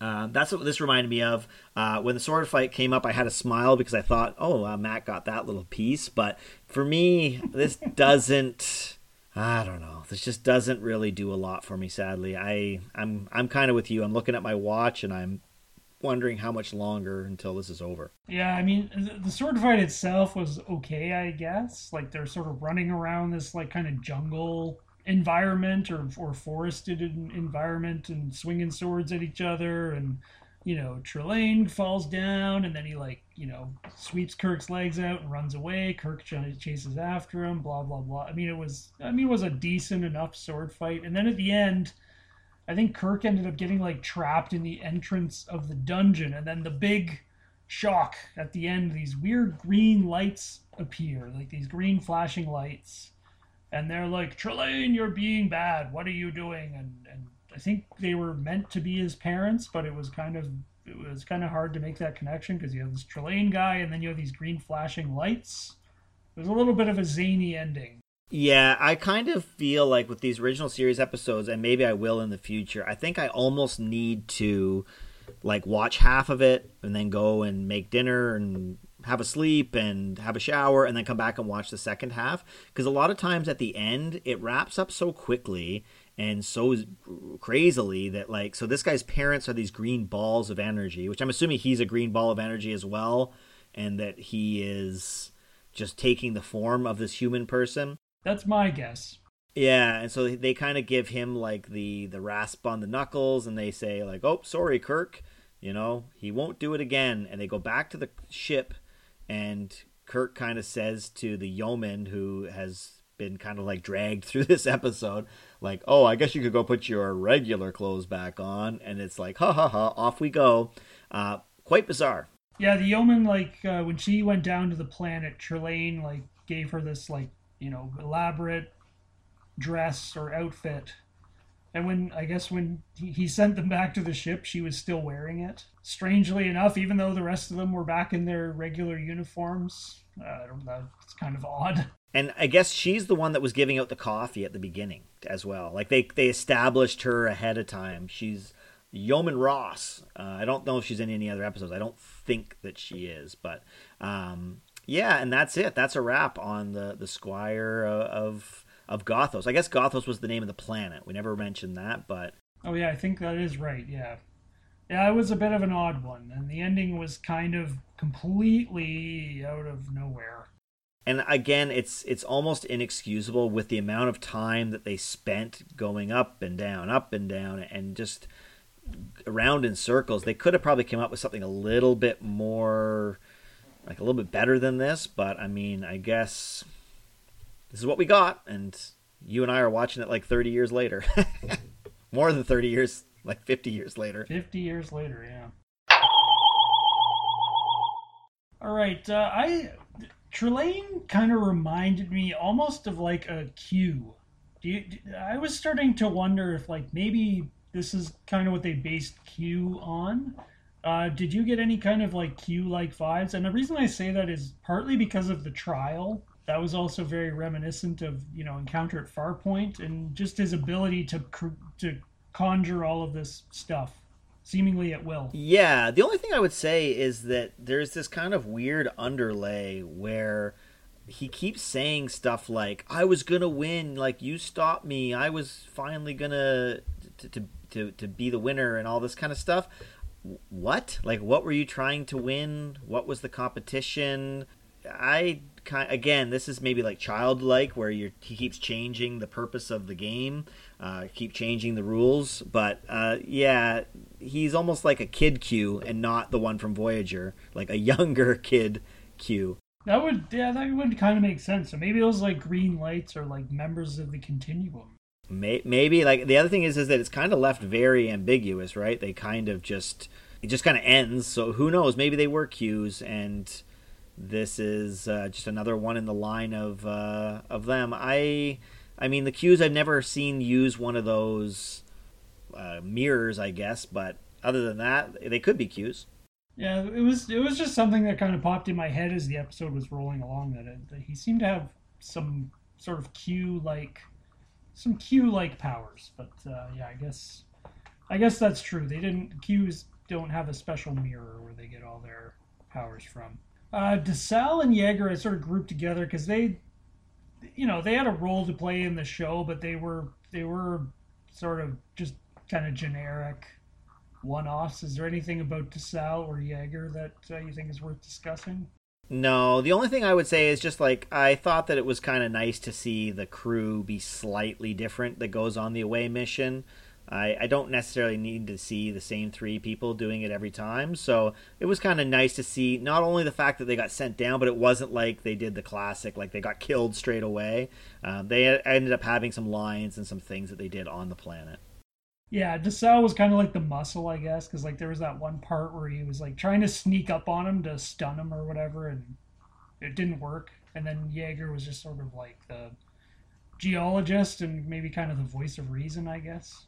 uh, that's what this reminded me of. Uh, when the sword fight came up, I had a smile because I thought, "Oh, uh, Matt got that little piece." But for me, this doesn't. I don't know. This just doesn't really do a lot for me. Sadly, I I'm I'm kind of with you. I'm looking at my watch and I'm wondering how much longer until this is over. Yeah, I mean, the sword fight itself was okay, I guess. Like they're sort of running around this like kind of jungle environment or, or forested environment and swinging swords at each other and you know Trelane falls down and then he like you know sweeps Kirk's legs out and runs away. Kirk chases after him blah blah blah. I mean it was I mean it was a decent enough sword fight. And then at the end I think Kirk ended up getting like trapped in the entrance of the dungeon. And then the big shock at the end these weird green lights appear like these green flashing lights. And they're like, Trelane, you're being bad. What are you doing? And and I think they were meant to be his parents, but it was kind of it was kind of hard to make that connection because you have this Trelane guy, and then you have these green flashing lights. There's a little bit of a zany ending. Yeah, I kind of feel like with these original series episodes, and maybe I will in the future. I think I almost need to like watch half of it and then go and make dinner and have a sleep and have a shower and then come back and watch the second half because a lot of times at the end it wraps up so quickly and so crazily that like so this guy's parents are these green balls of energy which i'm assuming he's a green ball of energy as well and that he is just taking the form of this human person. That's my guess. Yeah and so they kind of give him like the the rasp on the knuckles and they say like oh sorry kirk you know he won't do it again. And they go back to the ship and Kirk kind of says to the yeoman who has been kind of like dragged through this episode, like, "Oh, I guess you could go put your regular clothes back on," and it's like, "Ha ha ha!" Off we go. Uh, quite bizarre. Yeah, the yeoman like uh, when she went down to the planet, Trelane like gave her this like you know elaborate dress or outfit And when I guess when he, sent them back to the ship, she was still wearing it. Strangely enough, even though the rest of them were back in their regular uniforms, uh, I don't know. It's kind of odd. And I guess she's the one that was giving out the coffee at the beginning as well. Like they they established her ahead of time. She's Yeoman Ross. Uh, I don't know if she's in any other episodes. I don't think that she is, but um, yeah, and that's it. That's a wrap on the the Squire of of Gothos. I guess Gothos was the name of the planet. We never mentioned that, but oh yeah, I think that is right. Yeah, yeah, it was a bit of an odd one, and the ending was kind of completely out of nowhere. And again, it's it's almost inexcusable with the amount of time that they spent going up and down, up and down, and just around in circles. They could have probably come up with something a little bit more like a little bit better than this, but I mean, I guess this is what we got, and you and I are watching it like 30 years later. More than 30 years, like 50 years later. 50 years later, yeah. All right, uh, I Trelane kind of reminded me almost of like a Q. Do you, I was starting to wonder if like maybe this is kind of what they based Q on. Uh, did you get any kind of like Q like vibes? And the reason I say that is partly because of the trial. That was also very reminiscent of you know Encounter at Farpoint and just his ability to to conjure all of this stuff seemingly at will. Yeah, the only thing I would say is that there's this kind of weird underlay where he keeps saying stuff like I was going to win, like you stopped me. I was finally going to to to to be the winner and all this kind of stuff what? Like, what were you trying to win? What was the competition? I kind again, this is maybe like childlike, where you he keeps changing the purpose of the game, uh, keep changing the rules. But uh, yeah, he's almost like a kid Q and not the one from Voyager, like a younger kid Q. That would yeah, that would kind of make sense. So maybe those like green lights are like members of the continuum. Maybe like the other thing is is that it's kind of left very ambiguous, right? They kind of just it just kind of ends. So who knows? Maybe they were Qs, and this is uh, just another one in the line of uh, of them. I I mean the Qs I've never seen use one of those uh, mirrors, I guess, but other than that, they could be Qs. Yeah, it was it was just something that kind of popped in my head as the episode was rolling along. That, it, that he seemed to have some sort of Q like some Q like powers. But uh, yeah, I guess I guess that's true. They didn't Qs don't have a special mirror where they get all their powers from. Uh, DeSalle and Jaeger I sort of grouped together because they, you know, they had a role to play in the show, but they were they were sort of just kind of generic one-offs. Is there anything about DeSalle or Jaeger that uh, you think is worth discussing? No, the only thing I would say is just like I thought that it was kind of nice to see the crew be slightly different that goes on the away mission. I, I don't necessarily need to see the same three people doing it every time. So it was kind of nice to see not only the fact that they got sent down, but it wasn't like they did the classic, like they got killed straight away. Um, they ended up having some lines and some things that they did on the planet. Yeah, DeSalle was kind of like the muscle, I guess, because like there was that one part where he was like trying to sneak up on him to stun him or whatever, and it didn't work. And then Jaeger was just sort of like the geologist and maybe kind of the voice of reason, I guess.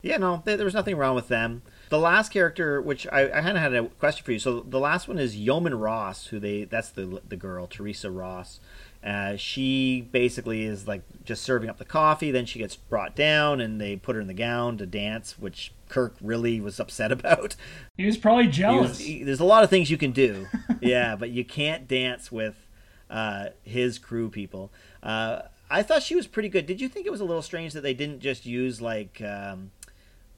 Yeah, no, there was nothing wrong with them. The last character, which I, I kind of had a question for you. So the last one is Yeoman Ross, who they—that's the the girl, Teresa Ross. Uh, she basically is like just serving up the coffee. Then she gets brought down, and they put her in the gown to dance, which Kirk really was upset about. He was probably jealous. Was, he, there's a lot of things you can do, yeah, but you can't dance with uh, his crew people. Uh, I thought she was pretty good. Did you think it was a little strange that they didn't just use like? Um,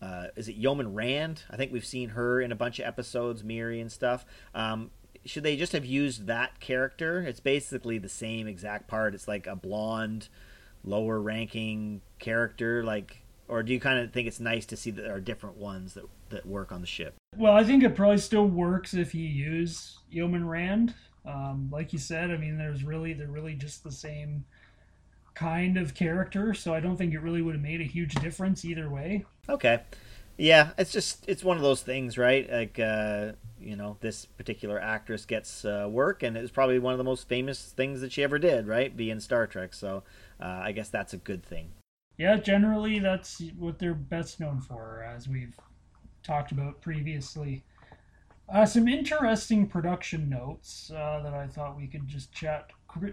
uh, is it Yeoman Rand? I think we've seen her in a bunch of episodes, Miri and stuff. Um, should they just have used that character? It's basically the same exact part. It's like a blonde, lower ranking character, like or do you kind of think it's nice to see that there are different ones that that work on the ship? Well, I think it probably still works if you use Yeoman Rand. Um, like you said, I mean, there's really they're really just the same kind of character, so I don't think it really would have made a huge difference either way. Okay. Yeah, it's just it's one of those things, right? Like uh, you know, this particular actress gets uh, work, and it's probably one of the most famous things that she ever did, right? Be in Star Trek. So uh, I guess that's a good thing. Yeah, generally that's what they're best known for, as we've talked about previously. Uh, some interesting production notes uh, that I thought we could just chat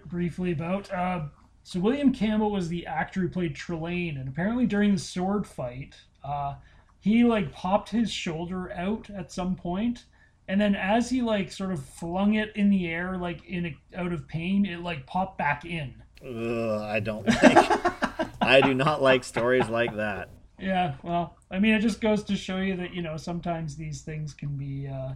briefly about. Uh, so William Campbell was the actor who played Trelane, and apparently during the sword fight, uh, he like popped his shoulder out at some point, and then as he like sort of flung it in the air, like in a, out of pain, it like popped back in. Ugh, I don't like. I do not like stories like that. Yeah, well, I mean, it just goes to show you that you know sometimes these things can be, uh,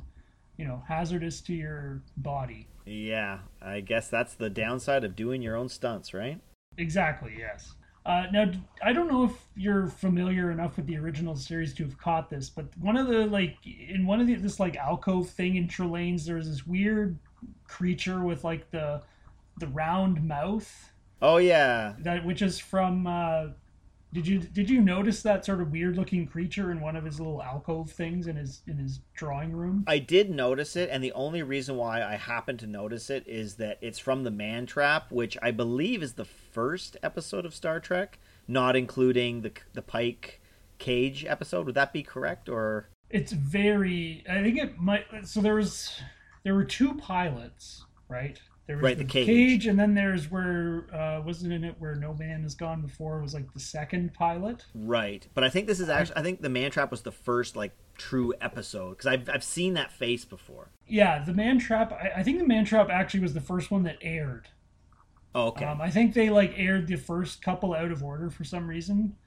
you know, hazardous to your body. Yeah, I guess that's the downside of doing your own stunts, right? Exactly. Yes. Uh, now, I don't know if you're familiar enough with the original series to have caught this, but one of the like in one of the this like alcove thing in Trelane's, there's this weird creature with like the the round mouth. Oh yeah. That which is from uh, did you did you notice that sort of weird looking creature in one of his little alcove things in his in his drawing room? I did notice it, and the only reason why I happened to notice it is that it's from the Man Trap, which I believe is the first episode of Star Trek, not including the the Pike Cage episode. Would that be correct, or? It's very. I think it might. So there was, there were two pilots, right? There was right, the, the cage. cage. and then there's where uh, wasn't in it where no man has gone before was like the second pilot. Right, but I think this is actually I think the Man Trap was the first like true episode because I've I've seen that face before. Yeah, the Man Trap. I, I think the Man Trap actually was the first one that aired. Oh, okay. Um, I think they like aired the first couple out of order for some reason,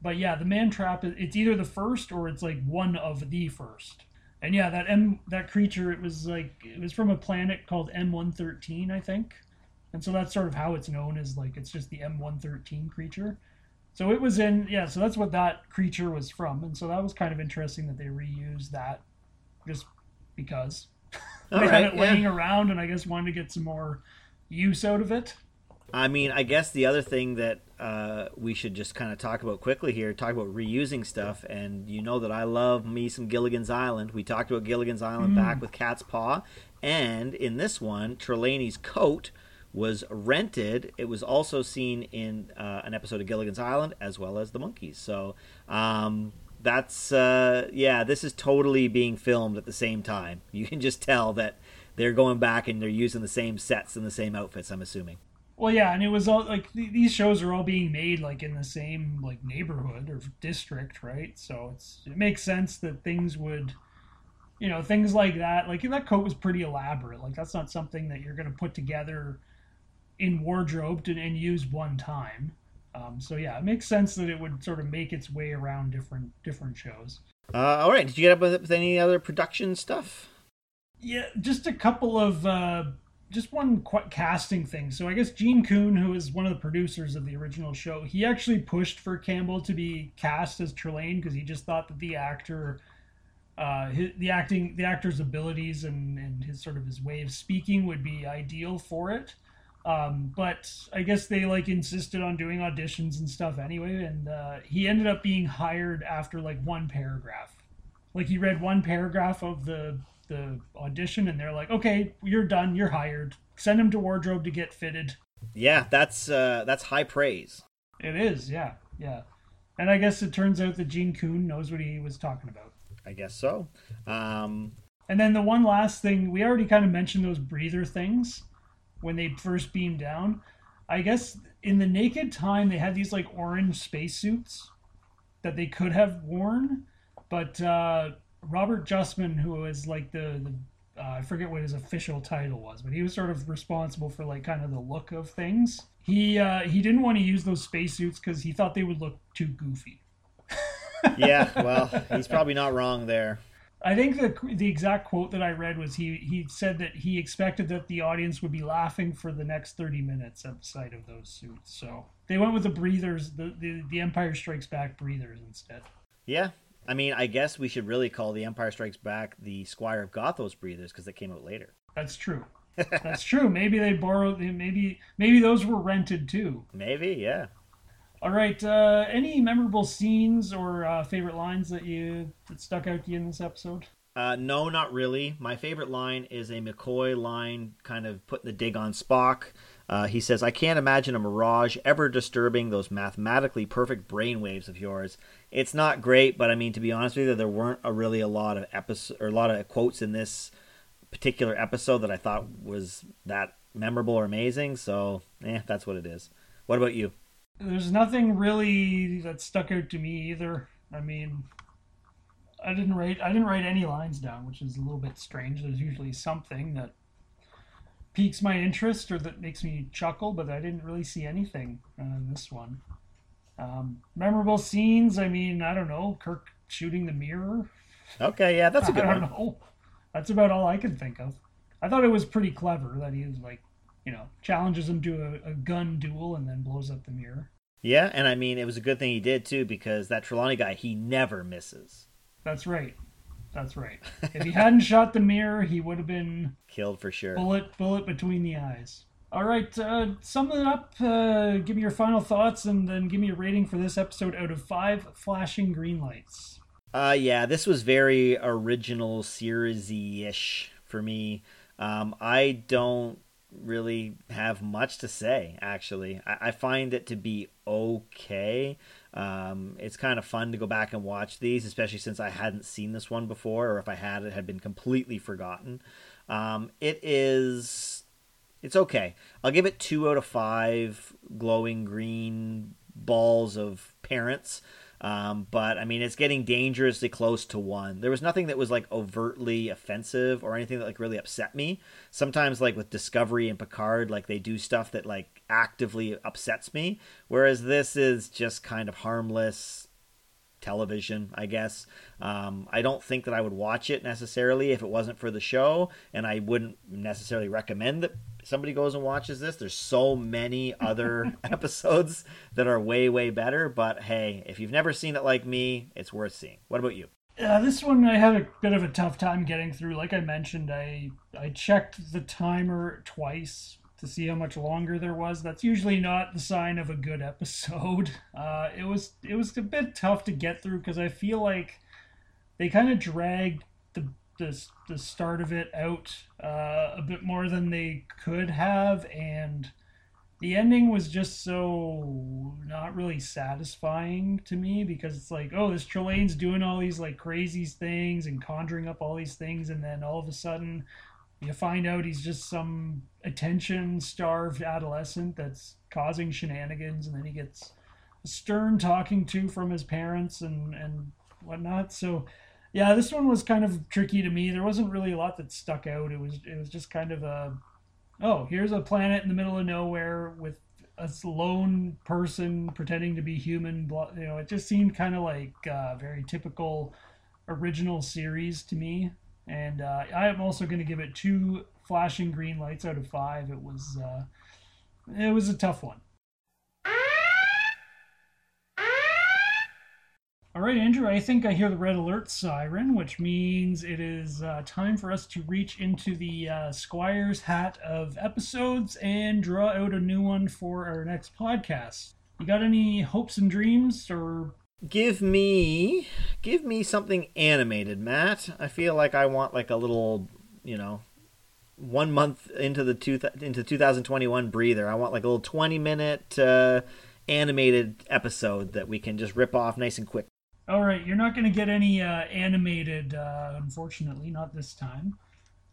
but yeah, the Man Trap. It's either the first or it's like one of the first and yeah, that M that creature it was like it was from a planet called M113, I think, and so that's sort of how it's known as like it's just the M113 creature. So it was in yeah, so that's what that creature was from, and so that was kind of interesting that they reused that, just because they All had it yeah. laying around, and I guess wanted to get some more use out of it. I mean, I guess the other thing that uh, we should just kind of talk about quickly here, talk about reusing stuff, and you know that I love me some Gilligan's Island. We talked about Gilligan's Island back with Catspaw, and in this one, Trelawney's coat was rented. It was also seen in uh, an episode of Gilligan's Island as well as the monkeys. So um, that's uh, yeah, this is totally being filmed at the same time. You can just tell that they're going back and they're using the same sets and the same outfits. I'm assuming. Well, yeah, and it was all like th- these shows are all being made like in the same like neighborhood or district, right? So it's it makes sense that things would, you know, things like that. Like that coat was pretty elaborate. Like that's not something that you're going to put together in wardrobe to, and use one time. Um, so yeah, it makes sense that it would sort of make its way around different different shows. Uh, all right. Did you get up with, with any other production stuff? Yeah, just a couple of uh, just one casting thing. So I guess Gene Coon, who is one of the producers of the original show, he actually pushed for Campbell to be cast as Trelane because he just thought that the actor, uh, his, the acting, the actor's abilities and and his sort of his way of speaking would be ideal for it. Um, but I guess they like insisted on doing auditions and stuff anyway, and uh, he ended up being hired after like one paragraph. Like he read one paragraph of the the audition and they're like, okay, you're done, you're hired. Send him to wardrobe to get fitted. Yeah, that's uh, that's high praise. It is, yeah, yeah. And I guess it turns out that Gene Coon knows what he was talking about. I guess so. Um, And then the one last thing, we already kind of mentioned those breather things when they first beamed down. I guess in the naked time they had these like orange spacesuits that they could have worn, but uh, Robert Justman, who was like the, the uh, I forget what his official title was, but he was sort of responsible for like kind of the look of things. He uh, he didn't want to use those spacesuits because he thought they would look too goofy. yeah, well, he's probably not wrong there. I think the the exact quote that I read was he he said that he expected that the audience would be laughing for the next thirty minutes at the sight of those suits. So they went with the breathers, the the, the Empire Strikes Back breathers instead. Yeah, I mean, I guess we should really call the Empire Strikes Back the Squire of Gothos breathers because they came out later. That's true. That's true. Maybe they borrowed. Maybe maybe those were rented too. Maybe, yeah. All right. Uh, any memorable scenes or uh, favorite lines that you that stuck out to you in this episode? Uh, no, not really. My favorite line is a McCoy line, kind of putting the dig on Spock. Uh, he says, I can't imagine a mirage ever disturbing those mathematically perfect brainwaves of yours. It's not great, but I mean, to be honest with you, there weren't a really a lot of episode or a lot of quotes in this particular episode that I thought was that memorable or amazing. So, eh, that's what it is. What about you? There's nothing really that stuck out to me either. I mean, I didn't write I didn't write any lines down, which is a little bit strange. There's usually something that piques my interest or that makes me chuckle, but I didn't really see anything uh, in this one. Um, memorable scenes. I mean, I don't know. Kirk shooting the mirror. Okay, yeah, that's a good I don't know. That's about all I can think of. I thought it was pretty clever that he was like, you know, challenges him to a, a gun duel and then blows up the mirror. Yeah, and I mean, it was a good thing he did too because that Trelawney guy, he never misses. That's right. That's right. If he hadn't shot the mirror, he would have been Killed for sure. bullet bullet between the eyes. All right, uh, sum it up. Uh, give me your final thoughts, and then give me a rating for this episode out of five flashing green lights. Uh, yeah, this was very original series-ish for me. Um, I don't really have much to say, actually. I, I find it to be okay. Um, it's kind of fun to go back and watch these, especially since I hadn't seen this one before, or if I had, it had been completely forgotten. Um, it is, it's okay. I'll give it two out of five glowing green balls of parents. Um, but I mean, it's getting dangerously close to one. There was nothing that was like overtly offensive or anything that like really upset me. Sometimes, like with Discovery and Picard, like they do stuff that like actively upsets me. Whereas this is just kind of harmless television, I guess. Um, I don't think that I would watch it necessarily if it wasn't for the show, and I wouldn't necessarily recommend that somebody goes and watches this. There's so many other episodes that are way, way better. But hey, if you've never seen it like me, it's worth seeing. What about you? Yeah, this one I had a bit of a tough time getting through. Like I mentioned, I I checked the timer twice to see how much longer there was. That's usually not the sign of a good episode. Uh, it was it was a bit tough to get through because I feel like they kind of dragged the, the the start of it out uh, a bit more than they could have, and the ending was just so not really satisfying to me because it's like, oh, this Trelane's doing all these like crazy things and conjuring up all these things, and then all of a sudden you find out he's just some attention starved adolescent that's causing shenanigans, and then he gets a stern talking to from his parents and and whatnot. So yeah, this one was kind of tricky to me. There wasn't really a lot that stuck out. It was it was just kind of a oh, here's a planet in the middle of nowhere with a lone person pretending to be human. You know, it just seemed kind of like uh, very typical original series to me. And uh, I am also going to give it two flashing green lights out of five. It was uh, it was a tough one. All right, Andrew, I think I hear the red alert siren, which means it is uh, time for us to reach into the uh, Squire's hat of episodes and draw out a new one for our next podcast. You got any hopes and dreams or Give me, give me something animated, Matt. I feel like I want like a little, you know, one month into the two into 2021 breather. I want like a little 20 minute uh, animated episode that we can just rip off nice and quick. All right, you're not going to get any uh, animated, uh, unfortunately, not this time.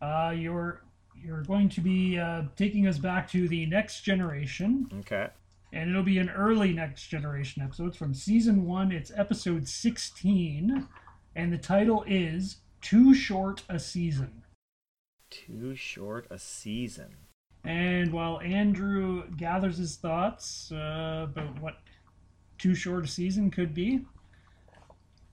Uh, you're you're going to be uh, taking us back to the next generation, Okay. And it'll be an early next generation episode. It's from season one. It's episode 16, and the title is "Too Short a Season." Too short a season. And while Andrew gathers his thoughts uh, about what too short a season could be,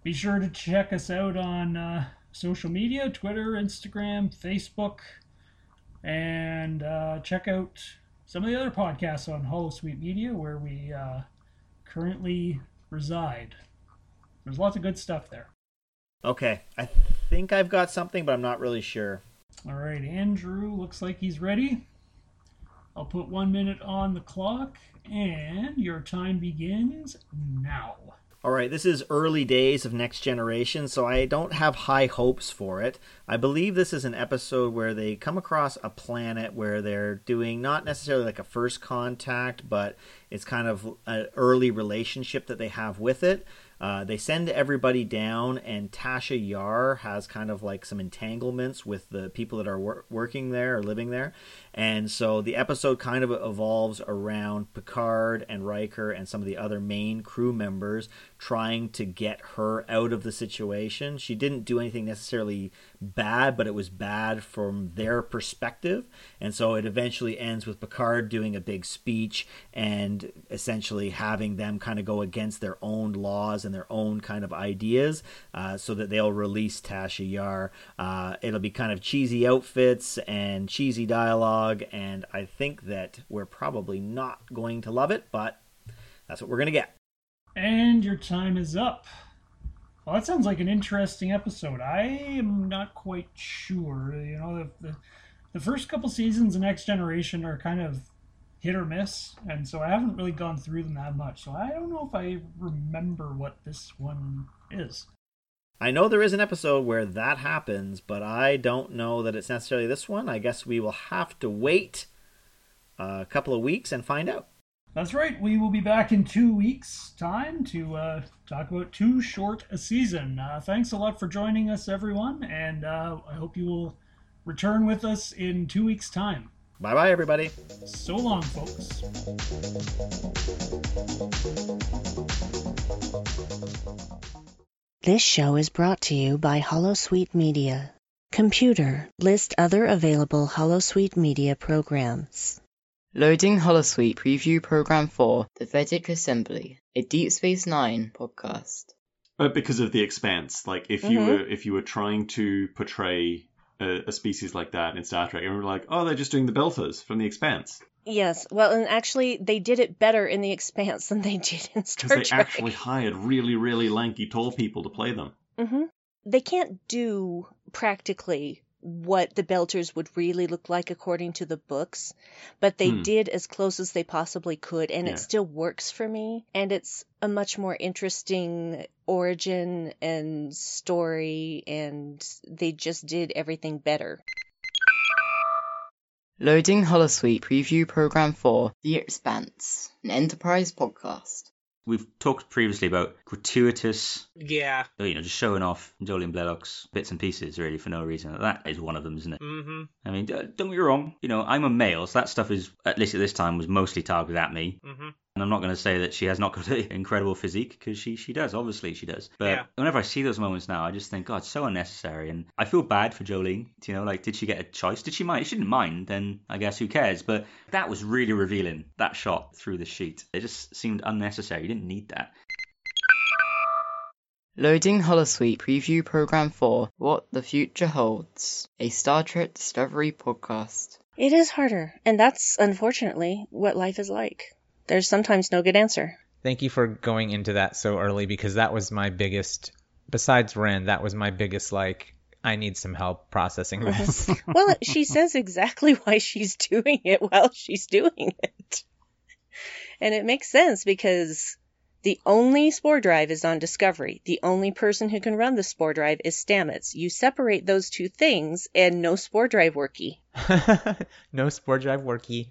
be sure to check us out on uh, social media Twitter, Instagram, Facebook, and uh, check out some of the other podcasts on Holosuite Media where we uh, currently reside. There's lots of good stuff there. Okay, I think I've got something, but I'm not really sure. All right, Andrew looks like he's ready. I'll put one minute on the clock, and your time begins now. All right, this is early days of Next Generation, so I don't have high hopes for it. I believe this is an episode where they come across a planet where they're doing not necessarily like a first contact, but it's kind of an early relationship that they have with it. Uh, they send everybody down, and Tasha Yar has kind of like some entanglements with the people that are wor- working there or living there. And so the episode kind of evolves around Picard and Riker and some of the other main crew members trying to get her out of the situation. She didn't do anything necessarily bad, but it was bad from their perspective. And so it eventually ends with Picard doing a big speech and essentially having them kind of go against their own laws and their own kind of ideas uh, so that they'll release Tasha Yar. Uh, it'll be kind of cheesy outfits and cheesy dialogue. And I think that we're probably not going to love it, but that's what we're going to get. And your time is up. Well, that sounds like an interesting episode. I am not quite sure. You know, the, the, the first couple seasons of Next Generation are kind of hit or miss, and so I haven't really gone through them that much. So I don't know if I remember what this one is. I know there is an episode where that happens, but I don't know that it's necessarily this one. I guess we will have to wait uh, a couple of weeks and find out. That's right. We will be back in two weeks' time to uh, talk about Too Short a Season. Uh, thanks a lot for joining us, everyone, and uh, I hope you will return with us in two weeks' time. Bye bye, everybody. So long, folks. This show is brought to you by Holosuite Media. Computer, list other available Holosuite Media programs. Loading Holosuite Preview Program 4 The Vedek Assembly, a Deep Space Nine podcast. But because of the expanse, like if you were if you were trying to portray a, a species like that in Star Trek, and we're like, oh, they're just doing the Belters from the Expanse Yes, well, and actually, they did it better in The Expanse than they did in Star Trek. because they actually hired really, really lanky, tall people to play them. Mm-hmm. They can't do practically what the Belters would really look like according to the books, but they Hmm. did as close as they possibly could, and Yeah. it still works for me. And it's a much more interesting origin and story, and they just did everything better. Loading Holosuite Preview Program 4 The Expanse, an Enterprise podcast. We've talked previously about gratuitous, Yeah. you know, just showing off Jolene Blalock's bits and pieces really for no reason. That is one of them, isn't it? Mm-hmm. I mean, don't get me wrong. You know, I'm a male, so that stuff is at least at this time was mostly targeted at me. Mm-hmm. And I'm not going to say that she has not got an incredible physique because she she does, obviously she does. But Yeah. whenever I see those moments now, I just think, God, it's so unnecessary. And I feel bad for Jolene. You know, like, did she get a choice? Did she mind? She didn't mind, then I guess who cares? But that was really revealing. That shot through the sheet, it just seemed unnecessary. You didn't need that. Loading Holosuite Preview Program 4 What the Future Holds, a Star Trek Discovery podcast. It is harder, and that's unfortunately what life is like. There's sometimes no good answer. Thank you for going into that so early because that was my biggest, besides Ren, that was my biggest, like, I need some help processing mm-hmm. this. Well, she says exactly why she's doing it while she's doing it. And it makes sense because the only spore drive is on Discovery. The only person who can run the spore drive is Stamets. You separate those two things and no spore drive worky. no spore drive worky.